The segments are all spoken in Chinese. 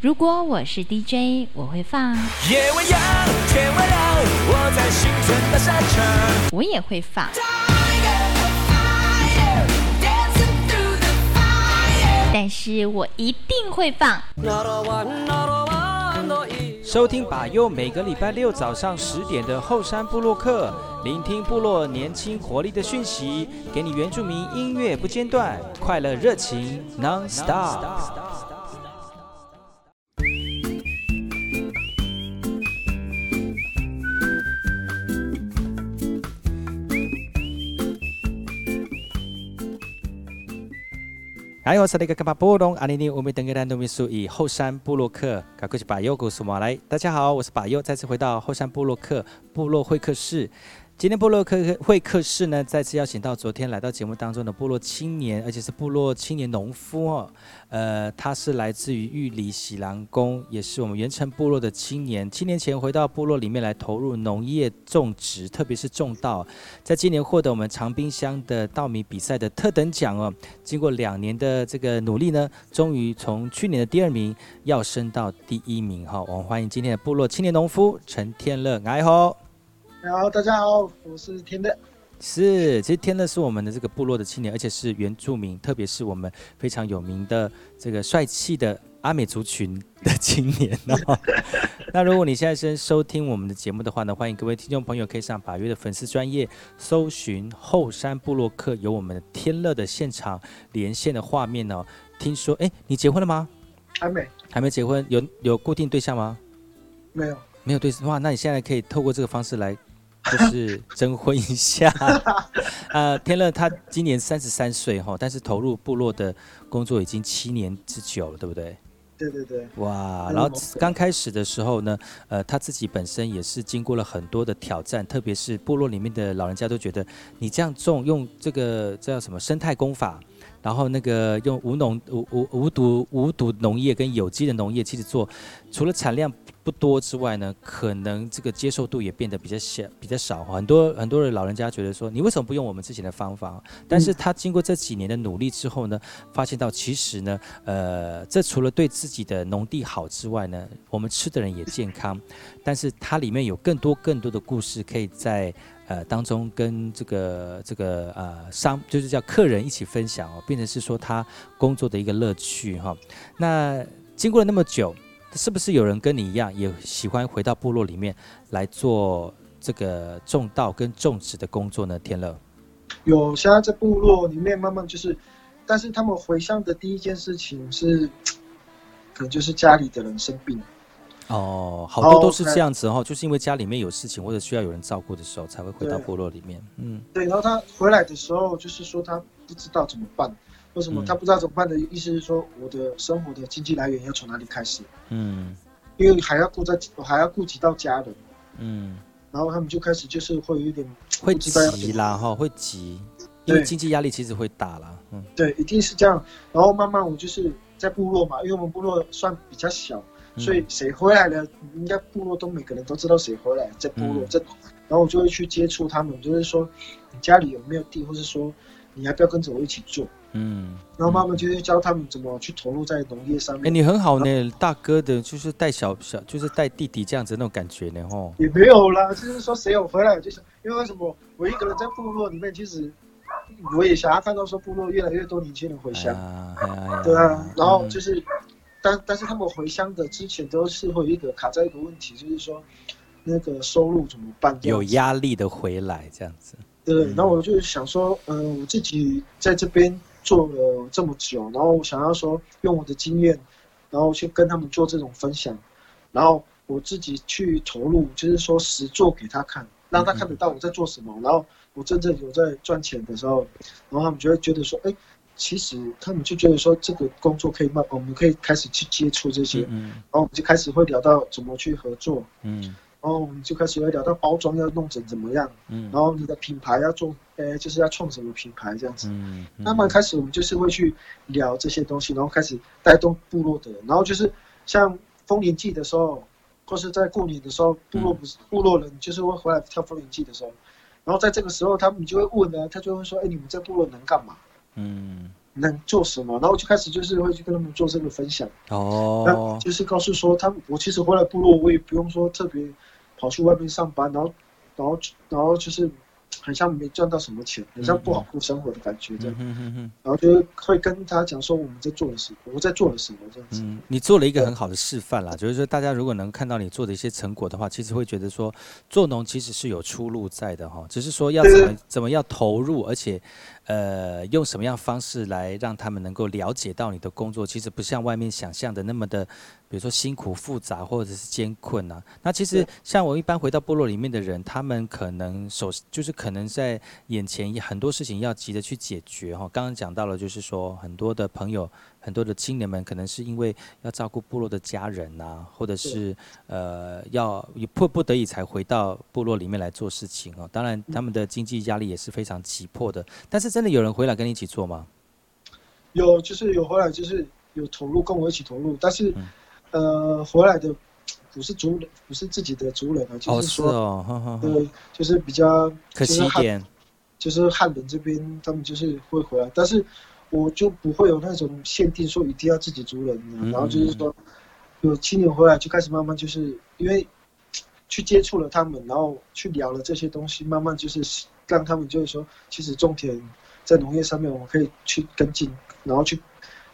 如果我是 DJ，我会放。夜未央，天未亮，我在星辰大沙场。我也会放。但是我一定会放。收听把右每个礼拜六早上十点的后山部落客，聆听部落年轻活力的讯息，给你原住民音乐不间断，快乐热情 non stop。还有是那个卡巴波隆阿尼尼乌米登格兰努米苏以后山布洛克，赶快去把右告诉我来。大家好，我是把右，再次回到后山布洛克部落会客室。今天部落客会客室呢，再次邀请到昨天来到节目当中的部落青年，而且是部落青年农夫哦。呃，他是来自于玉里喜郎宫，也是我们原城部落的青年。七年前回到部落里面来投入农业种植，特别是种稻，在今年获得我们长滨乡的稻米比赛的特等奖哦。经过两年的这个努力呢，终于从去年的第二名跃升到第一名哈、我们欢迎今天的部落青年农夫陈天乐，哎吼。好，大家好，我是天乐。是，其实天乐是我们的这个部落的青年，而且是原住民，特别是我们非常有名的这个帅气的阿美族群的青年哦。那如果你现在先收听我们的节目的话呢，欢迎各位听众朋友可以上把月的粉丝专业搜寻后山部落客，有我们的天乐的现场连线的画面哦。听说，哎，你结婚了吗？还没，还没结婚，有有固定对象吗？没有，没有对象。哇，那你现在可以透过这个方式来。就是征婚一下，呃，天乐他今年三十三岁哈，但是投入部落的工作已经七年之久了，对不对？对对对。哇，然后刚开始的时候呢，呃，他自己本身也是经过了很多的挑战，特别是部落里面的老人家都觉得你这样种用这个这叫什么生态工法，然后那个用无农无无无毒无毒农业跟有机的农业，其实做除了产量。不多之外呢，可能这个接受度也变得比较小，比较少。很多很多的老人家觉得说，你为什么不用我们之前的方法？但是他经过这几年的努力之后呢，发现到其实呢，呃，这除了对自己的农地好之外呢，我们吃的人也健康。但是它里面有更多更多的故事，可以在呃当中跟这个这个呃商，就是叫客人一起分享哦，变成是说他工作的一个乐趣哈。那经过了那么久。是不是有人跟你一样，也喜欢回到部落里面来做这个种稻跟种植的工作呢？天乐，有，现在在部落里面慢慢就是，但是他们回乡的第一件事情是，可能就是家里的人生病。哦，好多都是这样子哦，就是因为家里面有事情或者需要有人照顾的时候，才会回到部落里面。嗯，对，然后他回来的时候，就是说他不知道怎么办。为什么他不知道怎么办的意思是说，我的生活的经济来源要从哪里开始？嗯，因为还要顾在，我还要顾及到家人。嗯，然后他们就开始就是会有一点会急啦哈，会急，因为经济压力其实会大啦。嗯，对，一定是这样。然后慢慢我就是在部落嘛，因为我们部落算比较小，所以谁回来了，应该部落都每个人都知道谁回来，在部落这，然后我就会去接触他们，就是说你家里有没有地，或是说你要不要跟着我一起做？嗯，然后妈妈就是教他们怎么去投入在农业上面。哎，你很好呢，大哥的，就是带小小，就是带弟弟这样子那种感觉呢，吼。也没有啦，就是说谁有回来，就是因为为什么我一个人在部落里面，其实我也想要看到说部落越来越多年轻人回乡。啊对啊，然后就是，嗯、但但是他们回乡的之前都是会有一个卡在一个问题，就是说那个收入怎么办？有压力的回来这样子。对，然后我就想说，嗯、呃，我自己在这边。做了这么久，然后我想要说用我的经验，然后去跟他们做这种分享，然后我自己去投入，就是说实做给他看，让他看得到我在做什么，然后我真正有在赚钱的时候，然后他们就会觉得说，哎，其实他们就觉得说这个工作可以慢，我们可以开始去接触这些，然后我们就开始会聊到怎么去合作，嗯。然后我们就开始会聊到包装要弄成怎么样，嗯，然后你的品牌要做，呃，就是要创什么品牌这样子，嗯，慢慢开始我们就是会去聊这些东西，然后开始带动部落的人，然后就是像丰年祭的时候，或是在过年的时候，部落不是部落人就是会回来跳丰年祭的时候，然后在这个时候他们就会问呢，他就会说，哎，你们在部落能干嘛？嗯，能做什么，然后就开始就是会去跟他们做这个分享。哦，就是告诉说他们，我其实回来部落，我也不用说特别跑去外面上班，然后，然后，然后就是。很像没赚到什么钱，很像不好过生活的感觉这样。嗯嗯嗯。然后就会跟他讲说我们在做的什么，我在做了什么这样子。嗯，你做了一个很好的示范啦，就是说大家如果能看到你做的一些成果的话，其实会觉得说做农其实是有出路在的哈，只是说要怎么怎么要投入，而且。呃，用什么样方式来让他们能够了解到你的工作？其实不像外面想象的那么的，比如说辛苦复杂或者是艰困啊。那其实像我一般回到部落里面的人，他们可能首就是可能在眼前很多事情要急着去解决哈。刚刚讲到了，就是说很多的朋友。很多的青年们可能是因为要照顾部落的家人呐、啊，或者是呃要迫不得已才回到部落里面来做事情哦。当然，他们的经济压力也是非常急迫的。但是，真的有人回来跟你一起做吗？有，就是有回来，就是有投入，跟我一起投入。但是，呃，回来的不是族人，不是自己的族人啊，就是说，哦是哦、对，就是比较可惜一点，就是汉人这边他们就是会回来，但是。我就不会有那种限定，说一定要自己族人、然后就是说，有青年回来就开始慢慢就是因为去接触了他们，然后去聊了这些东西，慢慢就是让他们就是说，其实种田在农业上面我们可以去跟进，然后去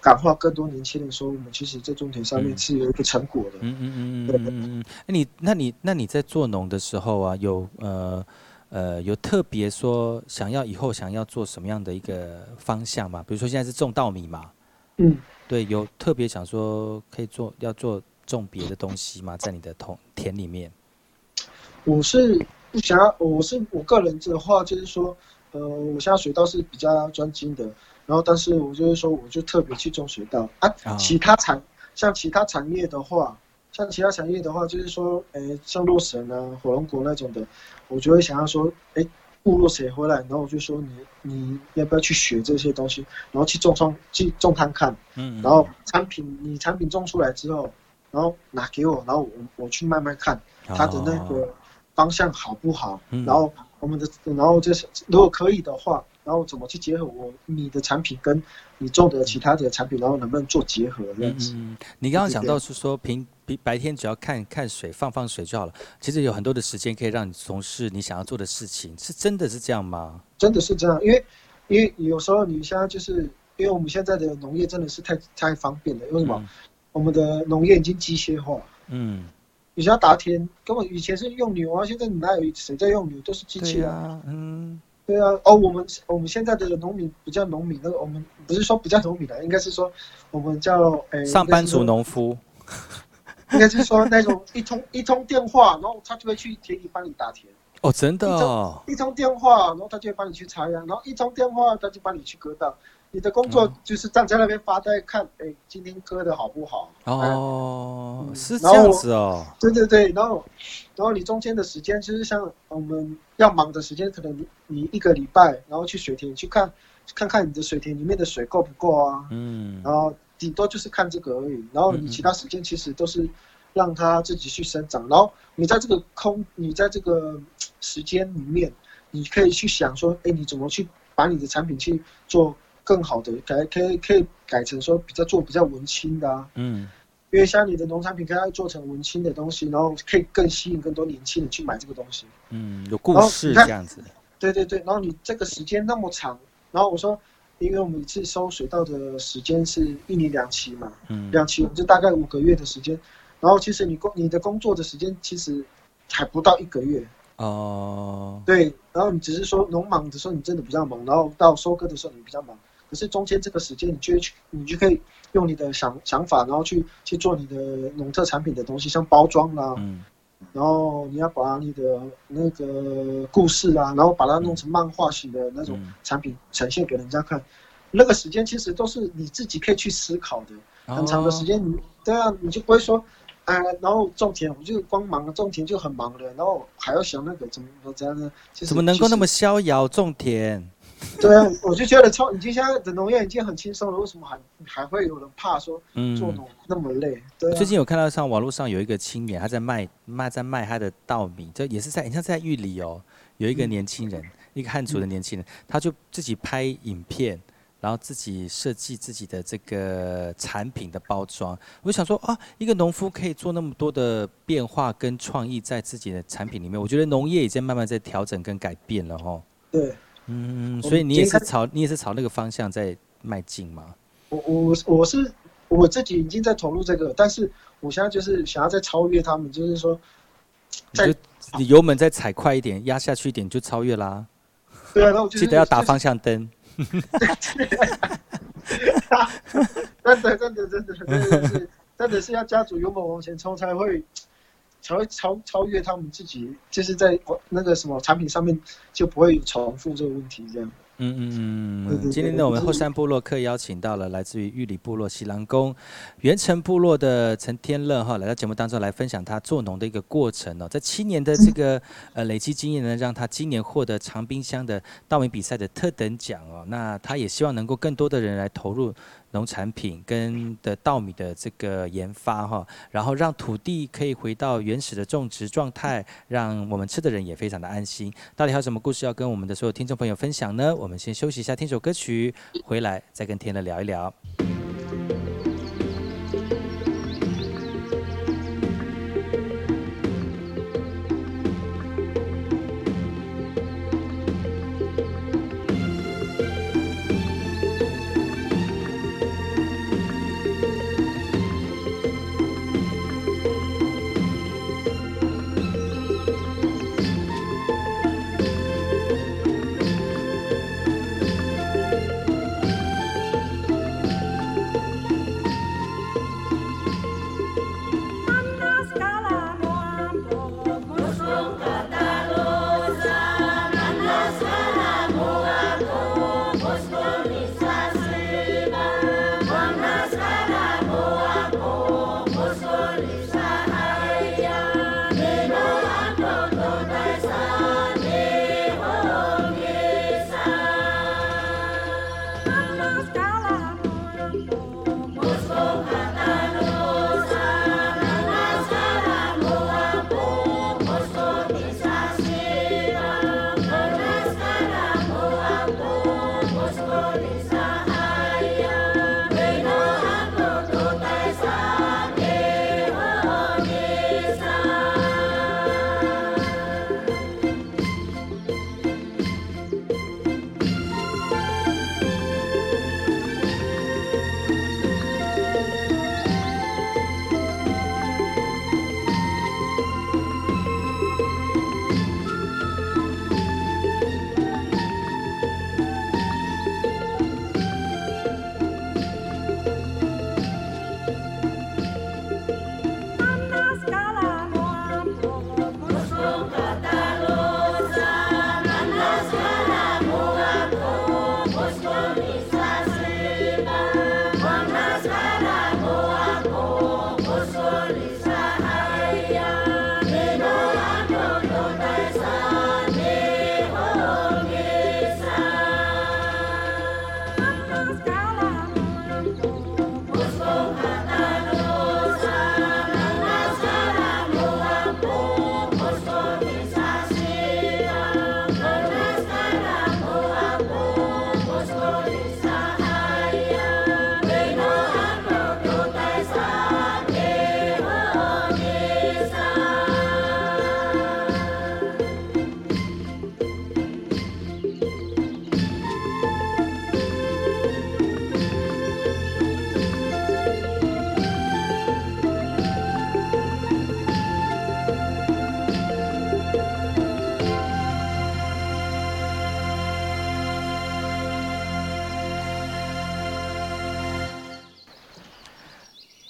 感化更多年轻人，说我们其实，在种田上面是有一个成果的。嗯嗯嗯嗯嗯嗯嗯。哎，你那你那你在做农的时候啊，有呃。呃，有特别说想要以后想要做什么样的一个方向吗？比如说现在是种稻米嘛，嗯，对，有特别想说可以做要做种别的东西吗？在你的田田里面？我是不想要，我是我个人的话就是说，呃，我现在水稻是比较专精的，然后但是我就是说，我就特别去种水稻啊，啊，其他产像其他产业的话。像其他产业的话，就是说，诶、欸，像洛神啊、火龙果那种的，我就会想要说，诶、欸，部落谁回来，然后我就说你，你要不要去学这些东西，然后去种种去种看看，嗯，然后产品你产品种出来之后，然后拿给我，然后我我去慢慢看它的那个方向好不好，然后我们的，然后就是如果可以的话。然后怎么去结合我你的产品跟你做的其他的产品，然后能不能做结合这样子？嗯，你刚刚讲到是说平平白天只要看看水放放水就好了，其实有很多的时间可以让你从事你想要做的事情，是真的是这样吗？真的是这样，因为因为有时候你现在就是因为我们现在的农业真的是太太方便了，为什么？嗯、我们的农业已经机械化。嗯。你像打田，根本以前是用牛啊，现在哪有谁在用牛，都是机器啊。嗯。对啊，哦，我们我们现在的农民不叫农民，那个我们不是说不叫农民了，应该是说我们叫诶上班族农夫，应该是说那种一通一通电话，然后他就会去田里帮你打田。哦，真的哦。一通电话，然后他就会帮你去插秧，然后一通电话他就帮你去割稻。你的工作就是站在那边发呆看，哎、嗯，今天割的好不好？哦，嗯、是这样子哦。对对对，然后，然后你中间的时间，就是像我们要忙的时间，可能你你一个礼拜，然后去水田去看，看看你的水田里面的水够不够啊？嗯。然后顶多就是看这个而已，然后你其他时间其实都是让它自己去生长。然后你在这个空，你在这个时间里面，你可以去想说，哎，你怎么去把你的产品去做。更好的改可以可以改成说比较做比较文青的啊，嗯，因为像你的农产品可以做成文青的东西，然后可以更吸引更多年轻人去买这个东西，嗯，有故事这样子，对对对，然后你这个时间那么长，然后我说，因为我们一次收水稻的时间是一年两期嘛，嗯，两期我们就大概五个月的时间，然后其实你工你的工作的时间其实还不到一个月。哦，对，然后你只是说农忙的时候你真的比较忙，然后到收割的时候你比较忙。可是中间这个时间，你就去，你就可以用你的想想法，然后去去做你的农特产品的东西，像包装啦，嗯，然后你要把你的那个故事啊，然后把它弄成漫画型的那种产品呈现给人家看，那个时间其实都是你自己可以去思考的，很长的时间，你对啊，你就不会说，哎，然后种田我就光忙了，种田就很忙了，然后还要想那个怎么怎样呢？怎么能够那么逍遥种田？对啊，我就觉得超，已经现在的农业已经很轻松了，为什么还还会有人怕说做农那么累？对啊，最近有看到上网络上有一个青年，他在卖卖在卖他的稻米，这也是在你像在玉里哦，有一个年轻人，一个汉族的年轻人，他就自己拍影片，然后自己设计自己的这个产品的包装。我想说啊，一个农夫可以做那么多的变化跟创意在自己的产品里面，我觉得农业已经慢慢在调整跟改变了哦。对，嗯，所以你也是朝你也是朝那个方向在迈进吗？我我我是我自己已经在投入这个，但是我现在就是想要再超越他们，就是说，在你油门再踩快一点，压下去一点就超越啦。对啊，然后记得要打方向灯。真的，真的，真的，真的是，真的是要加足油门往前冲，才会，才会超超越他们自己，就是在那个什么产品上面就不会重复这个问题，这样。嗯嗯嗯，今天呢，我们后山部落客邀请到了来自于玉里部落西兰宫元城部落的陈天乐哈，来到节目当中来分享他做农的一个过程哦。在七年的这个 呃累积经验呢，让他今年获得长滨乡的稻米比赛的特等奖哦。那他也希望能够更多的人来投入。农产品跟的稻米的这个研发哈，然后让土地可以回到原始的种植状态，让我们吃的人也非常的安心。到底还有什么故事要跟我们的所有听众朋友分享呢？我们先休息一下，听首歌曲，回来再跟天乐聊一聊。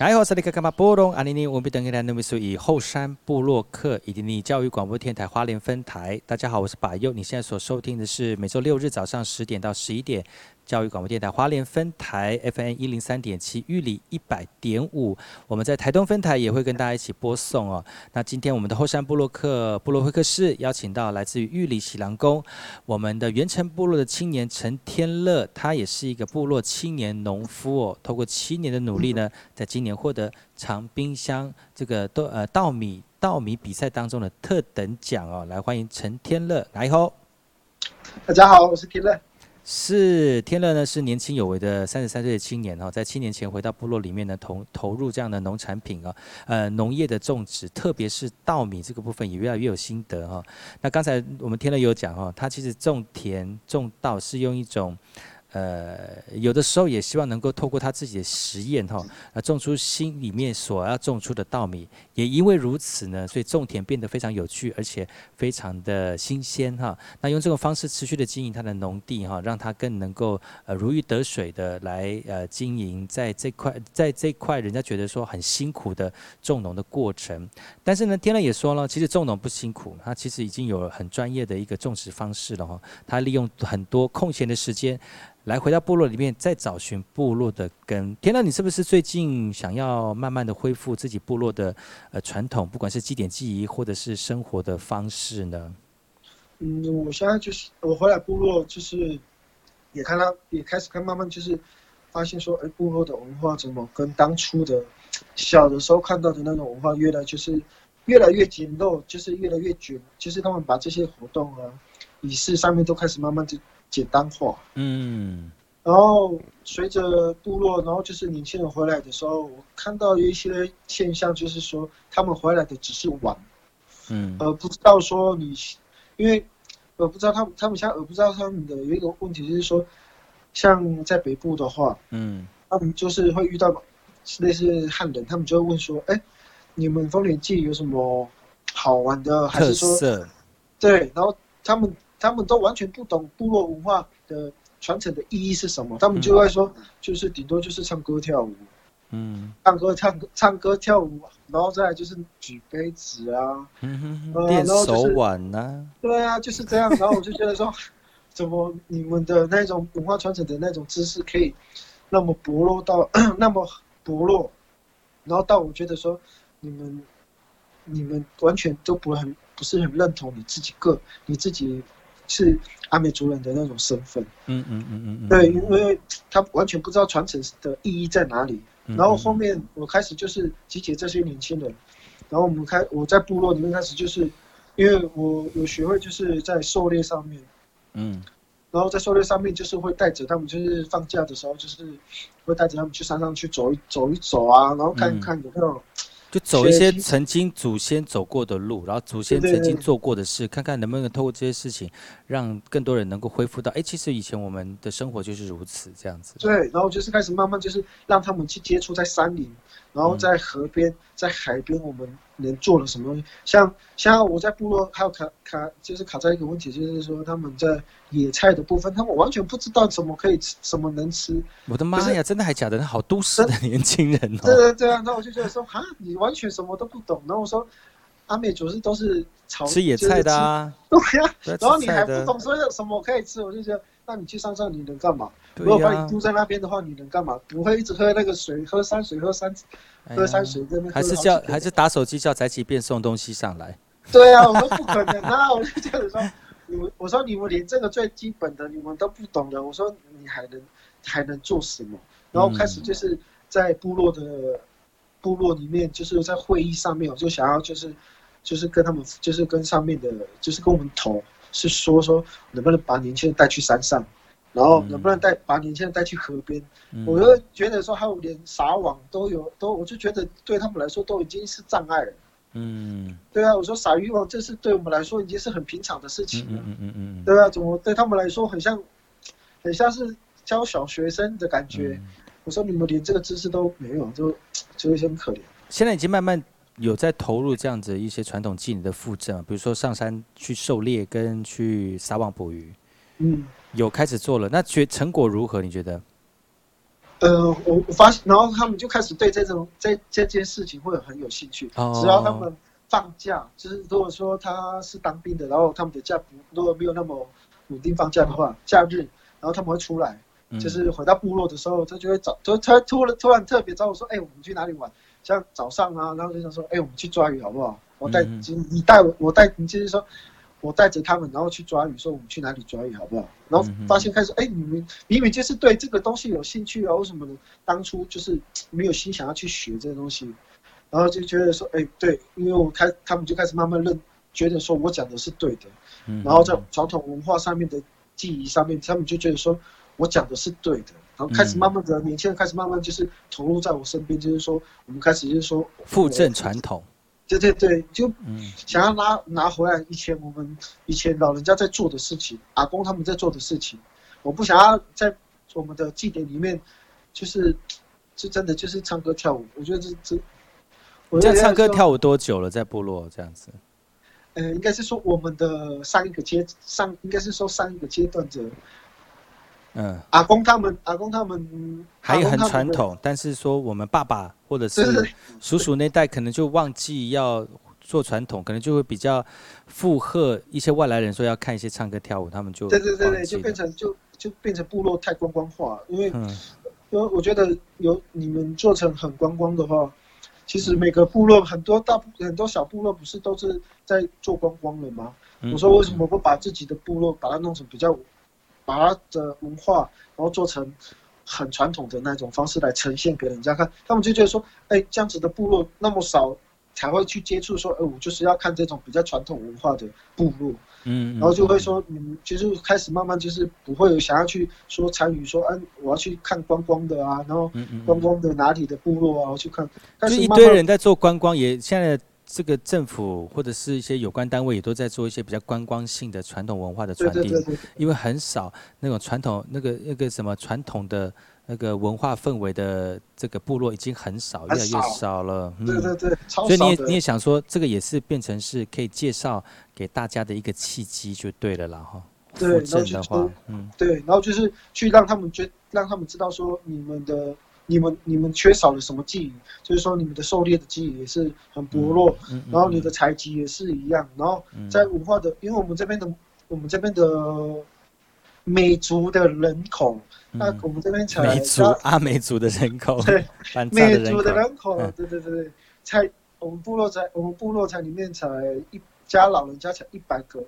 大家好，我是以后山布洛克以及你教育广播电台花莲分台。大家好，我是百佑，你现在所收听的是每周六日早上十点到十一点。教育广播电台花莲分台 FM 一零三点七，玉里一百点五。我们在台东分台也会跟大家一起播送哦。那今天我们的后山部落客部落会客室邀请到来自于玉里喜郎宫，我们的元城部落的青年陈天乐，他也是一个部落青年农夫哦。透过七年的努力呢，在今年获得长滨乡这个稻呃稻米稻米比赛当中的特等奖哦。来欢迎陈天乐，来吼！大家好，我是天乐。是天乐呢，是年轻有为的三十三岁的青年哈，在七年前回到部落里面呢，投投入这样的农产品啊，呃，农业的种植，特别是稻米这个部分也越来越有心得哈。那刚才我们天乐有讲哈，他其实种田种稻是用一种。呃，有的时候也希望能够透过他自己的实验哈，呃，种出心里面所要种出的稻米。也因为如此呢，所以种田变得非常有趣，而且非常的新鲜哈。那用这种方式持续的经营他的农地哈，让他更能够呃如鱼得水的来呃经营在这块，在这块人家觉得说很辛苦的种农的过程。但是呢，天乐也说了，其实种农不辛苦，他其实已经有很专业的一个种植方式了哈。他利用很多空闲的时间。来回到部落里面，再找寻部落的根。天呐，你是不是最近想要慢慢的恢复自己部落的呃传统，不管是祭典祭仪或者是生活的方式呢？嗯，我现在就是我回来部落，就是也看到也开始看，慢慢就是发现说，哎，部落的文化怎么跟当初的小的时候看到的那种文化，越来就是越来越简陋，就是越来越卷，就是他们把这些活动啊、仪式上面都开始慢慢就。简单化，嗯，然后随着部落，然后就是年轻人回来的时候，我看到有一些现象，就是说他们回来的只是玩，嗯，而不知道说你，因为我不知道他们，他们现在我不知道他们的有一个问题就是说，像在北部的话，嗯，他们就是会遇到类似汉人，他们就会问说，哎，你们丰年祭有什么好玩的，还是说，对，然后他们。他们都完全不懂部落文化的传承的意义是什么，他们就会说，就是顶多就是唱歌跳舞，嗯，唱歌唱歌唱歌跳舞，然后再来就是举杯子啊，嗯哼，练手腕呐，对啊，就是这样。然后我就觉得说，怎么你们的那种文化传承的那种知识可以那么薄弱到 那么薄弱，然后到我觉得说，你们你们完全都不很不是很认同你自己个你自己。是阿美族人的那种身份，嗯嗯嗯嗯嗯，对，因为他完全不知道传承的意义在哪里。然后后面我开始就是集结这些年轻人，然后我们开我在部落里面开始就是，因为我有学会就是在狩猎上面，嗯，然后在狩猎上面就是会带着他们，就是放假的时候就是会带着他们去山上去走一走一走啊，然后看一看有没有。就走一些曾经祖先走过的路，然后祖先曾经做过的事，看看能不能透过这些事情，让更多人能够恢复到，哎，其实以前我们的生活就是如此这样子。对，然后就是开始慢慢就是让他们去接触在山林，然后在河边、嗯、在海边，我们能做了什么东西？像像我在部落还有卡卡，就是卡在一个问题，就是说他们在野菜的部分，他们完全不知道什么可以吃，什么能吃。我的妈呀，真的还假的？好都市的年轻人哦。对对对啊，那我就觉得说，哈，你完全什么都不懂。然后我说，阿美族是都是炒吃野菜的啊，对呀。然后你还不懂说有什么可以吃，我就觉得，那你去山上你能干嘛？如果把你丢在那边的话，你能干嘛？不会一直喝那个水，喝山水，喝山。喝山水这边还是叫还是打手机叫宅急便送东西上来？对啊，我说不可能啊！我就这样说，你们我说你们连这个最基本的你们都不懂的，我说你还能还能做什么？然后开始就是在部落的部落里面，就是在会议上面，我就想要就是就是跟他们就是跟上面的，就是跟我们头是说说能不能把年轻人带去山上。然后能不能带把年轻人带去河边？嗯、我就觉得说，还有连撒网都有，都我就觉得对他们来说都已经是障碍了。嗯，对啊，我说撒渔网这是对我们来说已经是很平常的事情了。嗯嗯嗯，嗯，嗯对啊，怎么对他们来说很像，很像是教小学生的感觉？嗯、我说你们连这个知识都没有，就就会很可怜。现在已经慢慢有在投入这样子一些传统技能的复振，比如说上山去狩猎跟去撒网捕鱼。嗯。有开始做了，那觉成果如何？你觉得？呃，我我发现，然后他们就开始对这种这这件事情会很有兴趣。哦。只要他们放假，就是如果说他是当兵的，然后他们的假不如果没有那么稳定放假的话，假日，然后他们会出来，就是回到部落的时候，他就会找，就他突然突然特别找我说：“哎，我们去哪里玩？”像早上啊，然后就想说：“哎，我们去抓鱼好不好？”我带你带我，我带你，就是说。我带着他们，然后去抓鱼，说我们去哪里抓鱼，好不好？然后发现开始，哎、欸，你们明明就是对这个东西有兴趣啊，为什么呢？当初就是没有心想要去学这个东西，然后就觉得说，哎、欸，对，因为我开，他们就开始慢慢认，觉得说我讲的是对的，然后在传统文化上面的记忆上面，他们就觉得说我讲的是对的，然后开始慢慢的、嗯、年轻人开始慢慢就是投入在我身边，就是说我们开始就是说复振传统，对对对，就想要拿拿回来以前我们以前老人家在做的事情，阿公他们在做的事情，我不想要在我们的祭典里面就是就真的就是唱歌跳舞，我觉得这这。你这样唱歌跳舞多久了？在部落这样子？呃，应该是说我们的上一个阶上，应该是说上一个阶段的，嗯，阿公他们，阿公他们还有很传统，但是说我们爸爸或者是叔叔那代可能就忘记要做传统，可能就会比较附和一些外来人说要看一些唱歌跳舞，他们就对对对对，就变成就就变成部落太观光化，因为、嗯、因为我觉得有你们做成很观光的话。其实每个部落很多大很多小部落不是都是在做观光的吗？我说为什么不把自己的部落把它弄成比较，把它的文化然后做成很传统的那种方式来呈现给人家看？他们就觉得说，哎，这样子的部落那么少。才会去接触说，呃，我就是要看这种比较传统文化的部落，嗯，然后就会说，嗯，其实开始慢慢就是不会有想要去说参与说，嗯，我要去看观光的啊，然后观光的哪里的部落啊，我去看，就一堆人在做观光，也现在这个政府或者是一些有关单位也都在做一些比较观光性的传统文化的传递，因为很少那种传统那个那个什么传统的。那个文化氛围的这个部落已经很少，越来越少了。嗯、对对对，所以你也你也想说，这个也是变成是可以介绍给大家的一个契机，就对了啦哈。对，然后就是嗯，对，然后就是去让他们觉，让他们知道说，你们的、你们、你们缺少了什么记忆，就是说你们的狩猎的记忆也是很薄弱，嗯嗯嗯、然后你的采集也是一样，然后在文化的，因为我们这边的，我们这边的。美族的人口，那、嗯、我们这边才美族阿美族的人口，对，美族的人口，对对对对，才我们部落才我们部落才里面才一家老人家才一百个，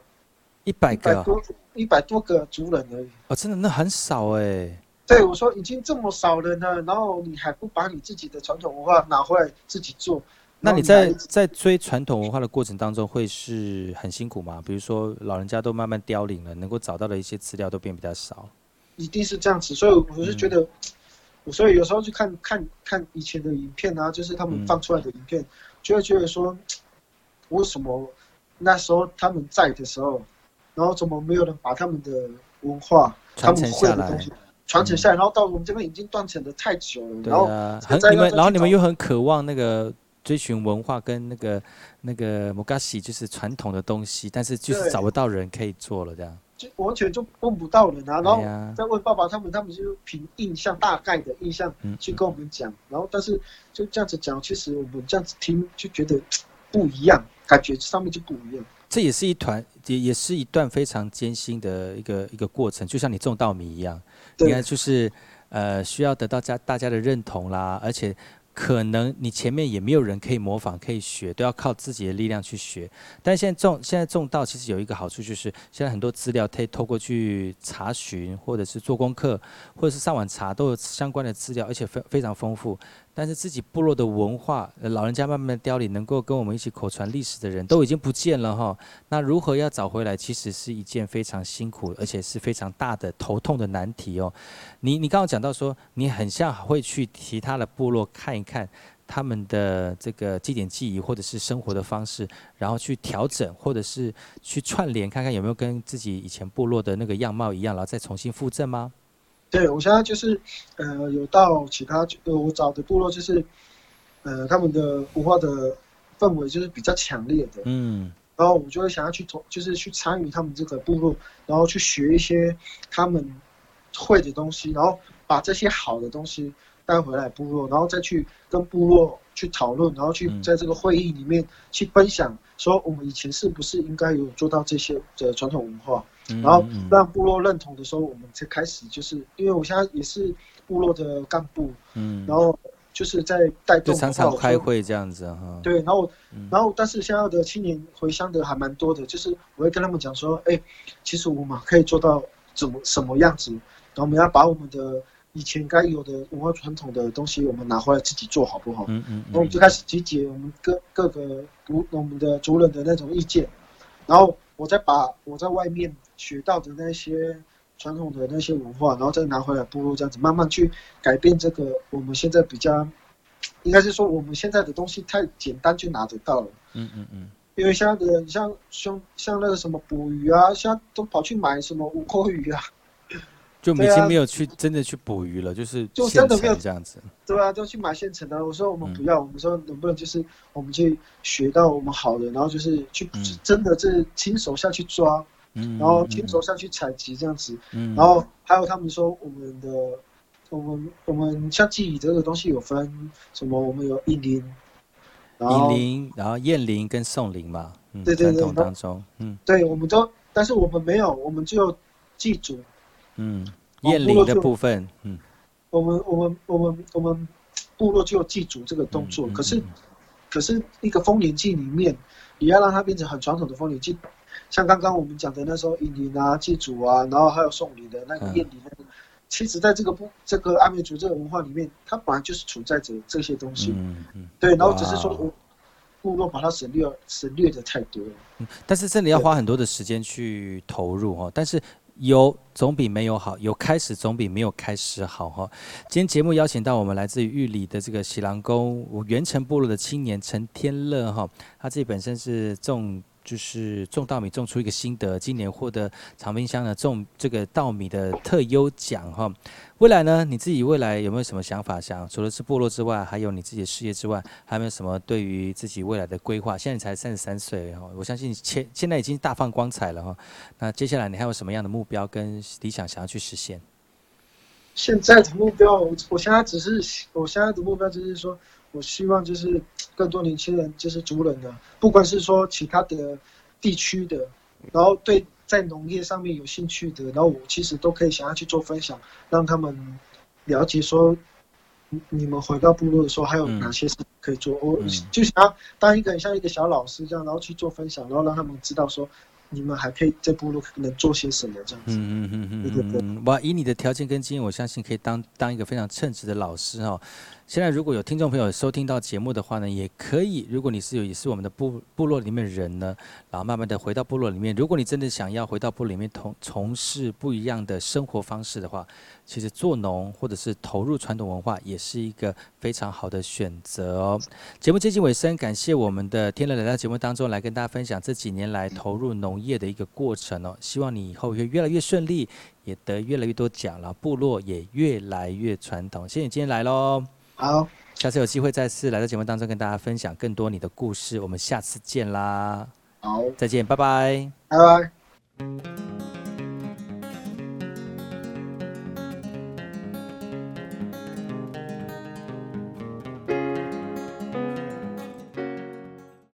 一百个，一百多一百多个族人而已。哦，真的那很少哎、欸。对，我说已经这么少人了，然后你还不把你自己的传统文化拿回来自己做。那你在在追传统文化的过程当中，会是很辛苦吗？比如说老人家都慢慢凋零了，能够找到的一些资料都变比较少。一定是这样子，所以我是觉得，嗯、我所以有时候去看看看以前的影片啊，就是他们放出来的影片，嗯、就会觉得说，为什么那时候他们在的时候，然后怎么没有人把他们的文化传承下来？传承下来，然后到我们这边已经断层的太久了，对啊、然后你们，然后你们又很渴望那个。追寻文化跟那个那个摩嘎西就是传统的东西，但是就是找不到人可以做了，这样就完全就问不到人啊。然后再问爸爸他们，他们就凭印象大概的印象去跟我们讲。然后但是就这样子讲，其实我们这样子听就觉得不一样，感觉上面就不一样。这也是一团也也是一段非常艰辛的一个一个过程，就像你种稻米一样，应该就是呃需要得到家大家的认同啦，而且。可能你前面也没有人可以模仿、可以学，都要靠自己的力量去学。但现在种现在种稻，其实有一个好处，就是现在很多资料可以透过去查询，或者是做功课，或者是上网查，都有相关的资料，而且非非常丰富。但是自己部落的文化，老人家慢慢凋零，能够跟我们一起口传历史的人都已经不见了哈。那如何要找回来，其实是一件非常辛苦，而且是非常大的头痛的难题哦。你你刚刚讲到说，你很像会去其他的部落看一看他们的这个祭典记忆或者是生活的方式，然后去调整，或者是去串联，看看有没有跟自己以前部落的那个样貌一样，然后再重新复振吗？对，我现在就是，呃，有到其他，呃，我找的部落就是，呃，他们的文化的氛围就是比较强烈的，嗯，然后我就会想要去投，就是去参与他们这个部落，然后去学一些他们会的东西，然后把这些好的东西带回来部落，然后再去跟部落去讨论，然后去在这个会议里面去分享，说我们以前是不是应该有做到这些的传统文化。然后让部落认同的时候，我们才开始，就是因为我现在也是部落的干部，嗯，然后就是在带动，常常开会这样子哈。对，然后，然后，但是现在的青年回乡的还蛮多的，就是我会跟他们讲说，哎，其实我们可以做到怎么什么样子，然后我们要把我们的以前该有的文化传统的东西，我们拿回来自己做好不好？嗯嗯。然后我们就开始集结我们各各个族我们的族人的那种意见，然后我再把我在外面。学到的那些传统的那些文化，然后再拿回来部落这样子，慢慢去改变这个我们现在比较，应该是说我们现在的东西太简单就拿得到了。嗯嗯嗯。因为现在的人像像像那个什么捕鱼啊，现在都跑去买什么五口鱼啊，就已经没有去真的去捕鱼了，就是就真的没有这样子。对啊，都去买现成的。我说我们不要，嗯、我们说能不能就是我们去学到我们好的，然后就是去真的是亲手下去抓，嗯、然后亲手下去采集这样子。嗯、然后还有他们说我们的我们我们像记忆这个东西有分什么，我们有一年。迎灵，然后验灵跟送灵嘛，嗯，对对对，当中，嗯，对，我们都，但是我们没有，我们只有祭祖，嗯，验灵的部分，嗯，我们我们我们我们部落就有祭祖这个动作，可是可是一个丰年祭里面，你要让它变成很传统的丰年祭，像刚刚我们讲的那时候迎灵啊、祭祖啊，然后还有送礼的那个验灵那个，其实在这个部这个阿美族这个文化里面，它本来就是存在着这些东西，嗯嗯，对，然后只是说我。部落把它省略，省略的太多了。嗯，但是这里要花很多的时间去投入哦。但是有总比没有好，有开始总比没有开始好哈。今天节目邀请到我们来自于玉里的这个喜郎宫原城部落的青年陈天乐哈，他自己本身是种。就是种稻米种出一个心得，今年获得长滨乡的种这个稻米的特优奖哈。未来呢，你自己未来有没有什么想法？想除了是部落之外，还有你自己的事业之外，还有没有什么对于自己未来的规划？现在才三十三岁哈，我相信现现在已经大放光彩了哈。那接下来你还有什么样的目标跟理想想要去实现？现在的目标，我我现在只是我现在的目标就是说。我希望就是更多年轻人，就是族人的，不管是说其他的地区的，然后对在农业上面有兴趣的，然后我其实都可以想要去做分享，让他们了解说，你们回到部落的时候还有哪些事可以做。嗯、我就想要当一个像一个小老师这样，然后去做分享，然后让他们知道说。你们还可以在部落能做些什么这样子？嗯嗯嗯嗯嗯。哇，以你的条件跟经验，我相信可以当当一个非常称职的老师哦。现在如果有听众朋友收听到节目的话呢，也可以，如果你是有也是我们的部部落里面的人呢，然后慢慢的回到部落里面。如果你真的想要回到部落里面同从事不一样的生活方式的话，其实做农或者是投入传统文化也是一个非常好的选择哦。节目接近尾声，感谢我们的天乐来到节目当中来跟大家分享这几年来投入农业的一个过程哦。希望你以后会越来越顺利，也得越来越多奖，了部落也越来越传统。谢谢你今天来喽。好，下次有机会再次来到节目当中跟大家分享更多你的故事。我们下次见啦。好，再见，拜拜。拜拜。